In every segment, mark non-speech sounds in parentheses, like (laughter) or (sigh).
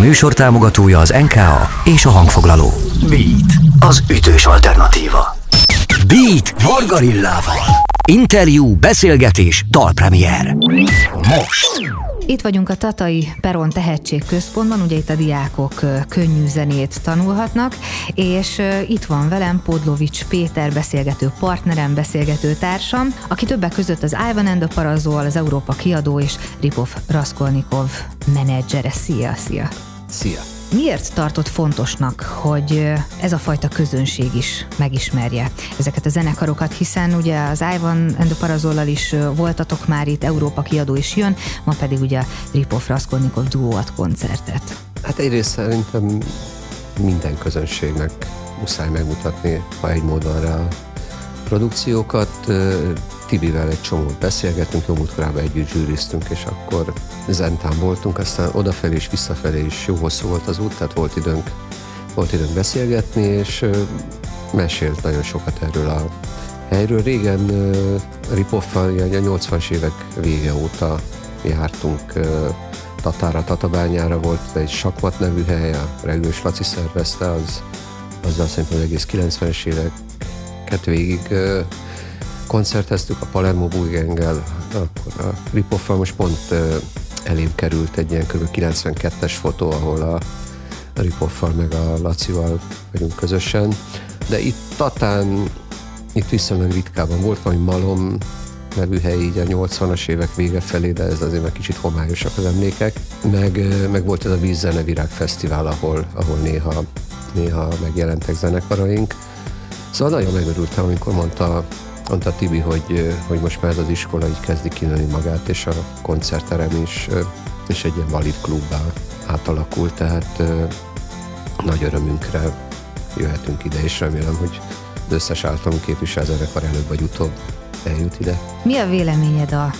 műsor támogatója az NKA és a hangfoglaló. Beat, az ütős alternatíva. Beat Vargarillával. Interjú, beszélgetés, dalpremier. Most. Itt vagyunk a Tatai Peron Tehetségközpontban, ugye itt a diákok könnyű zenét tanulhatnak, és itt van velem Podlovics Péter beszélgető partnerem, beszélgető társam, aki többek között az Ivan and the Parazol, az Európa kiadó és Ripov Raskolnikov menedzsere. Szia, szia! Szia! Miért tartott fontosnak, hogy ez a fajta közönség is megismerje ezeket a zenekarokat, hiszen ugye az Ivan and the Parazollal is voltatok már itt, Európa kiadó is jön, ma pedig ugye Ripov Raskolnikov duó ad koncertet. Hát egyrészt szerintem minden közönségnek muszáj megmutatni, ha egy módon rá a produkciókat. Tibivel egy csomót beszélgetünk, jó múltkorában együtt zsűriztünk, és akkor Zentán voltunk, aztán odafelé és visszafelé is jó hosszú volt az út, tehát volt időnk, volt időnk beszélgetni, és mesélt nagyon sokat erről a helyről. Régen Ripoffal, a 80-as évek vége óta jártunk Tatára, Tatabányára volt egy sakmat nevű hely, a Regős Laci szervezte, az, azzal szerintem az egész 90-es éveket végig koncerteztük a Palermo Bújgengel, akkor a Ripoffal most pont elém került egy ilyen kb. 92-es fotó, ahol a Ripoffal meg a Lacival vagyunk közösen. De itt Tatán, itt viszonylag ritkában volt valami Malom nevű hely így a 80-as évek vége felé, de ez azért meg kicsit homályosak az emlékek. Meg, meg volt ez a Vízzene Virág Fesztivál, ahol, ahol néha, néha megjelentek zenekaraink. Szóval nagyon megörültem, amikor mondta mondta Tibi, hogy, hogy most már az iskola így kezdi kinőni magát, és a koncertterem is, és egy ilyen valid klubbá átalakult, tehát nagy örömünkre jöhetünk ide, és remélem, hogy az összes általunk képvisel zenekar előbb vagy utóbb eljut ide. Mi a véleményed a,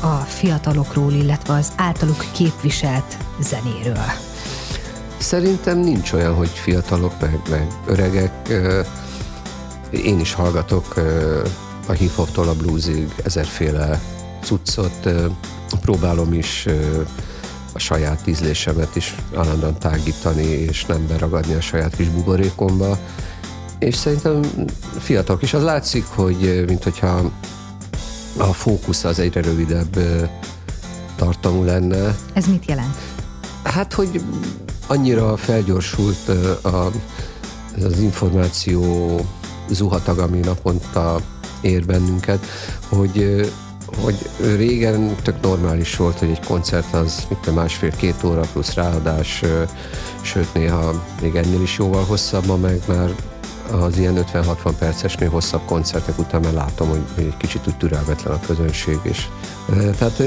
a fiatalokról, illetve az általuk képviselt zenéről? Szerintem nincs olyan, hogy fiatalok, meg, meg öregek. Én is hallgatok a hip-hoptól a bluesig ezerféle cuccot. Próbálom is a saját ízlésemet is állandóan tágítani, és nem beragadni a saját kis buborékomba. És szerintem fiatalok is. Az látszik, hogy mint hogyha a fókusz az egyre rövidebb tartalmú lenne. Ez mit jelent? Hát, hogy annyira felgyorsult a, az információ zuhatag, ami naponta ér bennünket, hogy hogy régen tök normális volt, hogy egy koncert az mint másfél-két óra plusz ráadás, sőt néha még ennél is jóval hosszabb, ma meg már az ilyen 50-60 percesnél hosszabb koncertek után már látom, hogy egy kicsit úgy türelmetlen a közönség, és tehát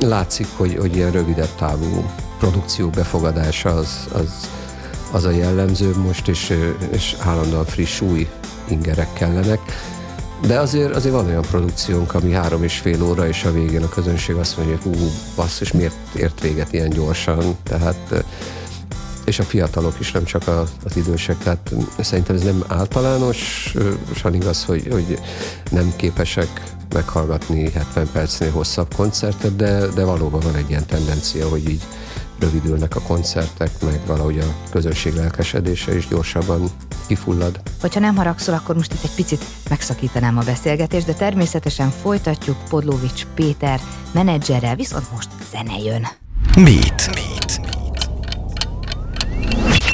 látszik, hogy, hogy ilyen rövidebb távú produkció befogadása az, az, az a jellemző most, és, és állandóan friss új ingerek kellenek. De azért, azért van olyan produkciónk, ami három és fél óra, és a végén a közönség azt mondja, hogy hú, basszus, miért ért véget ilyen gyorsan, tehát és a fiatalok is, nem csak a, az idősek, tehát szerintem ez nem általánosan igaz, hogy, hogy nem képesek meghallgatni 70 percnél hosszabb koncertet, de, de valóban van egy ilyen tendencia, hogy így rövidülnek a koncertek, meg valahogy a közönség lelkesedése is gyorsabban kifullad. Hogyha nem haragszol, akkor most itt egy picit megszakítanám a beszélgetést, de természetesen folytatjuk Podlovics Péter menedzserrel, viszont most zene jön. Beat. Beat.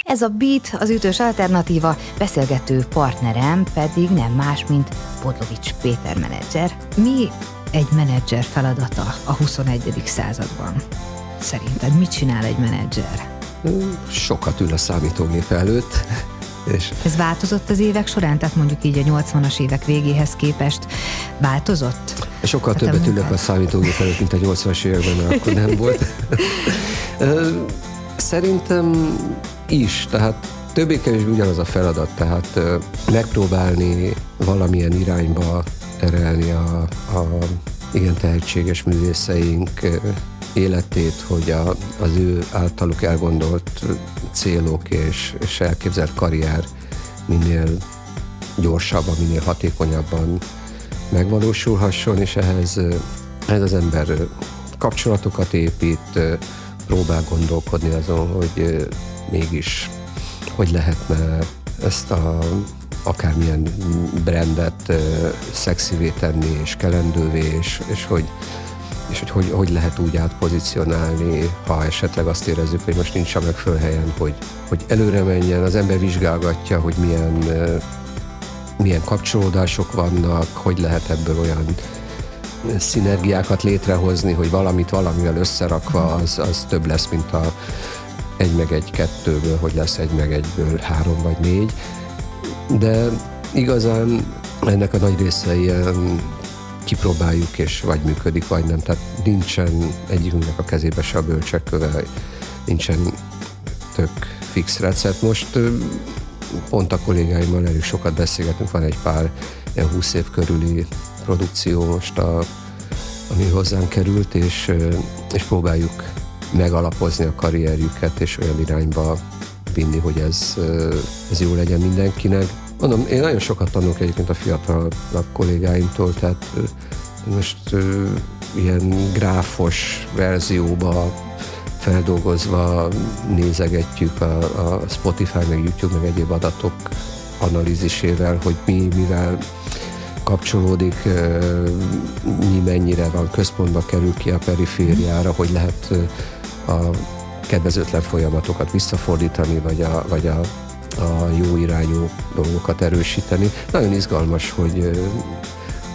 Ez a Beat, az ütős alternatíva, beszélgető partnerem pedig nem más, mint Podlovics Péter menedzser. Mi egy menedzser feladata a 21. században? Szerinted mit csinál egy menedzser? Sokat ül a számítógép előtt. (laughs) És... Ez változott az évek során? Tehát mondjuk így a 80-as évek végéhez képest változott? Sokkal hát többet ülök a számítógép előtt, mint a 80-as években, mert akkor nem volt. (laughs) Szerintem is, tehát többé-kevésbé ugyanaz a feladat, tehát megpróbálni valamilyen irányba terelni a, a igen tehetséges művészeink életét, hogy a, az ő általuk elgondolt célok és, és elképzelt karrier minél gyorsabban, minél hatékonyabban megvalósulhasson, és ehhez, ehhez az ember kapcsolatokat épít, próbál gondolkodni azon, hogy mégis hogy lehetne ezt a akármilyen brandet szexivé tenni és kelendővé, és, és hogy és hogy, hogy hogy lehet úgy átpozícionálni, ha esetleg azt érezzük, hogy most nincs a megfelelő helyen, hogy, hogy előre menjen, az ember vizsgálgatja, hogy milyen, milyen kapcsolódások vannak, hogy lehet ebből olyan szinergiákat létrehozni, hogy valamit valamivel összerakva az, az több lesz, mint a egy meg egy kettőből, hogy lesz egy meg egyből három vagy négy. De igazán ennek a nagy része ilyen kipróbáljuk, és vagy működik, vagy nem. Tehát nincsen egyikünknek a kezébe se a bölcsekköve, nincsen tök fix recept. Most pont a kollégáimmal elég sokat beszélgetünk, van egy pár ilyen 20 év körüli produkció most, a, ami hozzánk került, és, és próbáljuk megalapozni a karrierjüket, és olyan irányba vinni, hogy ez, ez jó legyen mindenkinek. Mondom, én nagyon sokat tanulok egyébként a fiatalabb kollégáimtól, tehát most ilyen gráfos verzióba feldolgozva nézegetjük a, a Spotify, meg YouTube, meg egyéb adatok analízisével, hogy mi mivel kapcsolódik, mi mennyire van központba kerül ki a perifériára, hogy lehet a kedvezőtlen folyamatokat visszafordítani, vagy a, vagy a, a jó irányú dolgokat erősíteni. Nagyon izgalmas, hogy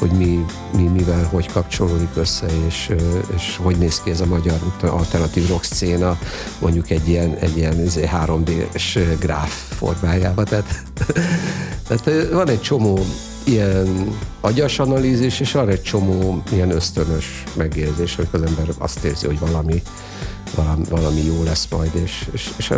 hogy mi, mi mivel, hogy kapcsolódik össze, és, és hogy néz ki ez a magyar alternatív rock széna, mondjuk egy ilyen, egy ilyen 3D-s izé, gráf formájában. Tehát, (laughs) tehát van egy csomó ilyen agyas analízis, és van egy csomó ilyen ösztönös megérzés, hogy az ember azt érzi, hogy valami, valami, valami jó lesz majd, és, és, és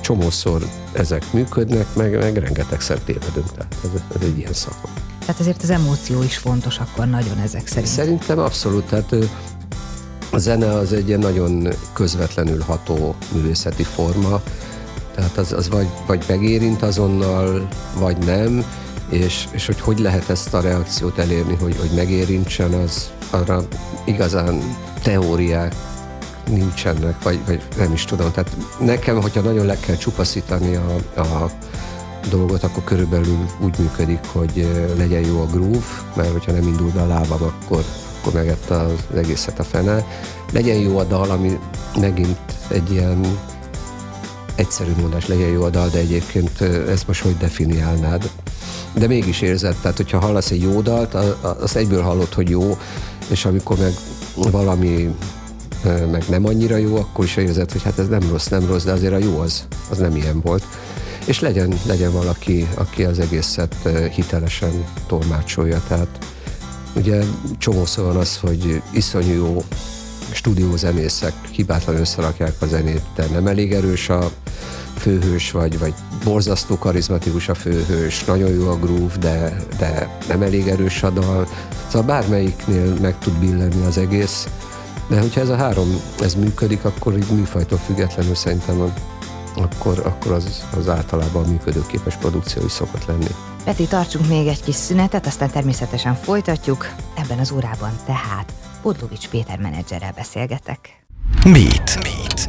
csomószor ezek működnek, meg, meg rengetegszer tévedünk, tehát ez, ez egy ilyen szakma. Tehát azért az emóció is fontos akkor nagyon ezek szerint. Szerintem abszolút, tehát a zene az egy ilyen nagyon közvetlenül ható művészeti forma, tehát az, az vagy, vagy megérint azonnal, vagy nem, és, és hogy hogy lehet ezt a reakciót elérni, hogy, hogy megérintsen, az arra igazán teóriák nincsenek, vagy, vagy nem is tudom. Tehát nekem, hogyha nagyon le kell csupaszítani a, a dolgot, akkor körülbelül úgy működik, hogy legyen jó a groove, mert hogyha nem indul be a lábam, akkor, akkor megette az egészet a fene. Legyen jó a dal, ami megint egy ilyen egyszerű mondás, legyen jó a dal, de egyébként ezt most hogy definiálnád? De mégis érzed, tehát hogyha hallasz egy jó dalt, azt egyből hallod, hogy jó, és amikor meg valami meg nem annyira jó, akkor is érzed, hogy hát ez nem rossz, nem rossz, de azért a jó az, az nem ilyen volt és legyen, legyen valaki, aki az egészet hitelesen tolmácsolja. Tehát ugye csomószor van az, hogy iszonyú jó stúdiózenészek hibátlan összerakják a zenét, de nem elég erős a főhős, vagy, vagy borzasztó karizmatikus a főhős, nagyon jó a groove, de, de nem elég erős a dal. Szóval bármelyiknél meg tud billenni az egész, de hogyha ez a három ez működik, akkor így műfajtól függetlenül szerintem akkor, akkor az, az általában működőképes produkció is szokott lenni. Peti, tartsunk még egy kis szünetet, aztán természetesen folytatjuk. Ebben az órában tehát Podlovics Péter menedzserrel beszélgetek. Beat. Beat.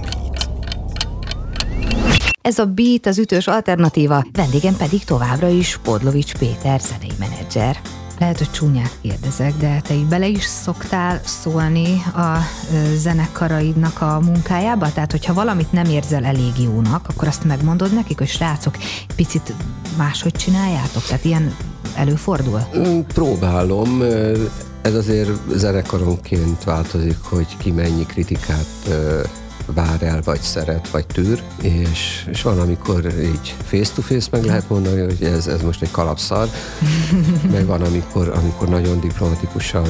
Ez a Beat az ütős alternatíva, vendégem pedig továbbra is Podlovics Péter zenei menedzser. Lehet, hogy csúnyát kérdezek, de te így bele is szoktál szólni a zenekaraidnak a munkájába? Tehát, hogyha valamit nem érzel elég jónak, akkor azt megmondod nekik, hogy srácok, picit máshogy csináljátok? Tehát ilyen előfordul? Mm, próbálom. Ez azért zenekaronként változik, hogy ki mennyi kritikát vár el, vagy szeret, vagy tűr, és, és van, amikor így face-to-face meg lehet mondani, hogy ez, ez most egy kalapszar, (laughs) meg van, amikor, amikor nagyon diplomatikusan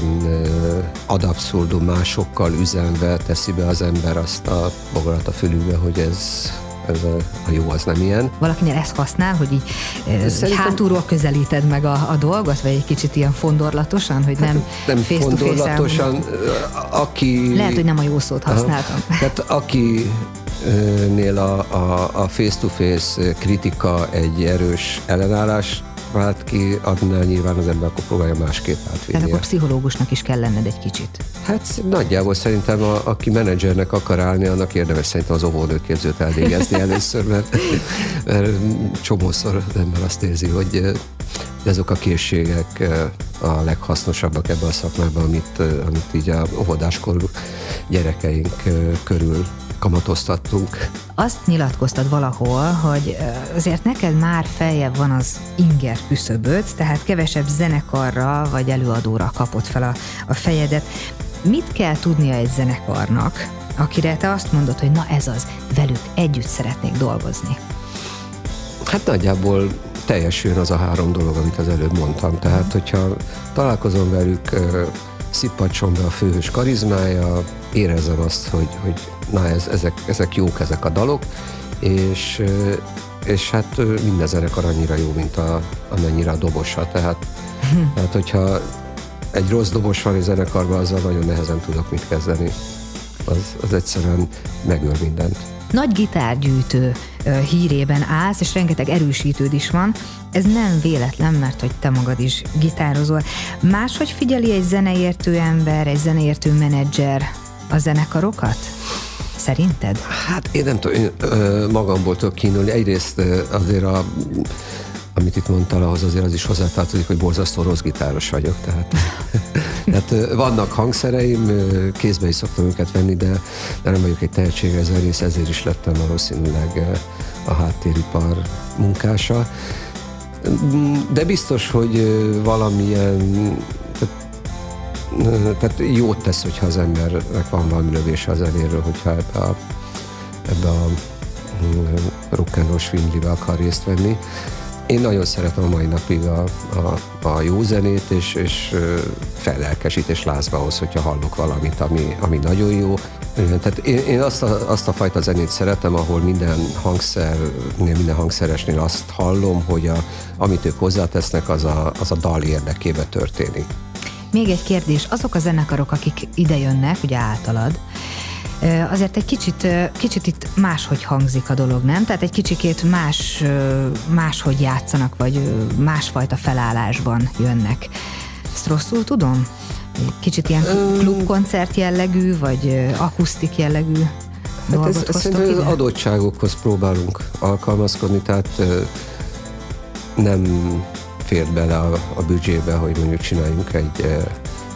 ad abszurdum másokkal üzenve teszi be az ember azt a bogarat a fülübe, hogy ez ez a, a jó az nem ilyen. Valakinél ezt használ, hogy így Szerintem... hátulról közelíted meg a, a dolgot, vagy egy kicsit ilyen fondorlatosan, hogy nem hát, Nem fondorlatosan, aki... Lehet, hogy nem a jó szót használtam. Aha. Tehát aki nél a, a, a face-to-face kritika egy erős ellenállás vált ki, annál nyilván az ember akkor próbálja másképp átvinni. Tehát akkor pszichológusnak is kell lenned egy kicsit. Hát nagyjából szerintem, a, aki menedzsernek akar állni, annak érdemes szerintem az óvónőképzőt elvégezni (laughs) először, mert, mert csomószor az ember azt érzi, hogy azok a készségek a leghasznosabbak ebben a szakmában, amit, amit így a óvodáskorú gyerekeink körül kamatoztattunk. Azt nyilatkoztad valahol, hogy azért neked már feljebb van az inger küszöböd, tehát kevesebb zenekarra vagy előadóra kapott fel a, a fejedet. Mit kell tudnia egy zenekarnak, akire te azt mondod, hogy na ez az, velük együtt szeretnék dolgozni? Hát nagyjából teljesüljön az a három dolog, amit az előbb mondtam. Tehát, hogyha találkozom velük, szippatson be a főhős karizmája, érezem azt, hogy, hogy na ez, ezek, ezek jók ezek a dalok, és, és hát minden zenekar annyira jó, mint a, amennyire a dobosa. Tehát, tehát (laughs) hogyha egy rossz dobos van a zenekarban, azzal nagyon nehezen tudok mit kezdeni. Az, az egyszerűen megöl mindent. Nagy gitárgyűjtő hírében állsz, és rengeteg erősítőd is van. Ez nem véletlen, mert hogy te magad is gitározol. Máshogy figyeli egy zeneértő ember, egy zeneértő menedzser a zenekarokat? Szerinted? Hát én nem tudom, én ö, magamból tudok kínulni. Egyrészt ö, azért a amit itt mondtál, ahhoz azért az is hozzátartozik, hogy borzasztó rossz gitáros vagyok. Tehát, (laughs) tehát vannak hangszereim, kézbe is szoktam őket venni, de, de nem vagyok egy tehetséges zenész, ezért is lettem valószínűleg a háttéripar munkása. De biztos, hogy valamilyen tehát jót tesz, hogyha az embernek van valami lövése az zenéről, hogyha ebbe a, ebbe a rock and roll akar részt venni. Én nagyon szeretem a mai napig a, a, a jó zenét, és, és fellelkesít és lázba hoz, hogyha hallok valamit, ami, ami nagyon jó. Tehát én, én azt, a, azt a fajta zenét szeretem, ahol minden hangszer, minden hangszeresnél azt hallom, hogy a, amit ők hozzátesznek, az a, az a dal érdekébe történik. Még egy kérdés, azok a zenekarok, akik ide jönnek, ugye általad, azért egy kicsit, kicsit itt máshogy hangzik a dolog, nem? Tehát egy kicsikét más, máshogy játszanak, vagy másfajta felállásban jönnek. Ezt rosszul tudom? Kicsit ilyen klubkoncert jellegű, vagy akusztik jellegű Hát ez, ez szerintem az adottságokhoz próbálunk alkalmazkodni, tehát nem fér bele a, a büdzsébe, hogy mondjuk csináljunk egy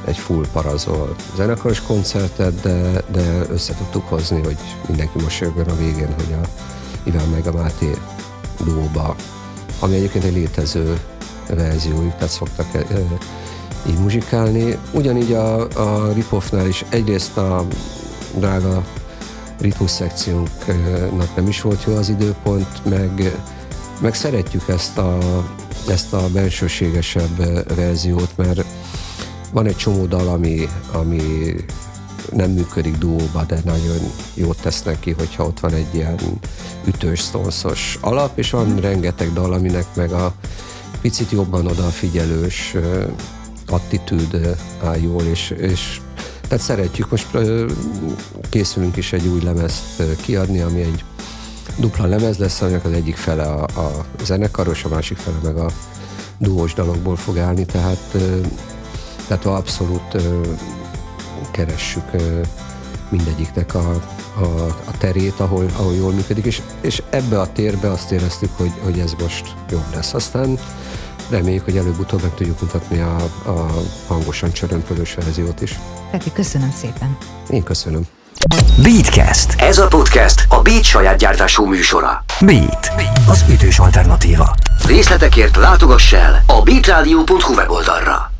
egy full parazol zenekaros koncertet, de, de össze tudtuk hozni, hogy mindenki mosolyogjon a végén, hogy a Iván meg a Máté duóba, ami egyébként egy létező verziójuk, tehát szoktak e, e, így muzsikálni. Ugyanígy a, a Ripoffnál is egyrészt a drága ritmus szekciónknak nem is volt jó az időpont, meg, meg szeretjük ezt a, ezt a bensőségesebb verziót, mert van egy csomó dal, ami, ami nem működik duóba, de nagyon jót tesz neki, hogyha ott van egy ilyen ütős, sztonszos alap, és van rengeteg dal, aminek meg a picit jobban odafigyelős attitűd áll jól, és, és tehát szeretjük, most készülünk is egy új lemezt kiadni, ami egy dupla lemez lesz, aminek az egyik fele a, a zenekaros, a másik fele meg a duós dalokból fog állni, tehát tehát abszolút ö, keressük ö, mindegyiknek a, a, a terét, ahol, ahol jól működik, és, és ebbe a térbe azt éreztük, hogy, hogy ez most jobb lesz. Aztán reméljük, hogy előbb-utóbb meg tudjuk mutatni a, a hangosan csörömpölős verziót is. Peti, köszönöm szépen. Én köszönöm. Beatcast. Ez a podcast a Beat saját gyártású műsora. Beat. Az ütős alternatíva. Részletekért látogass el a beatradio.hu weboldalra.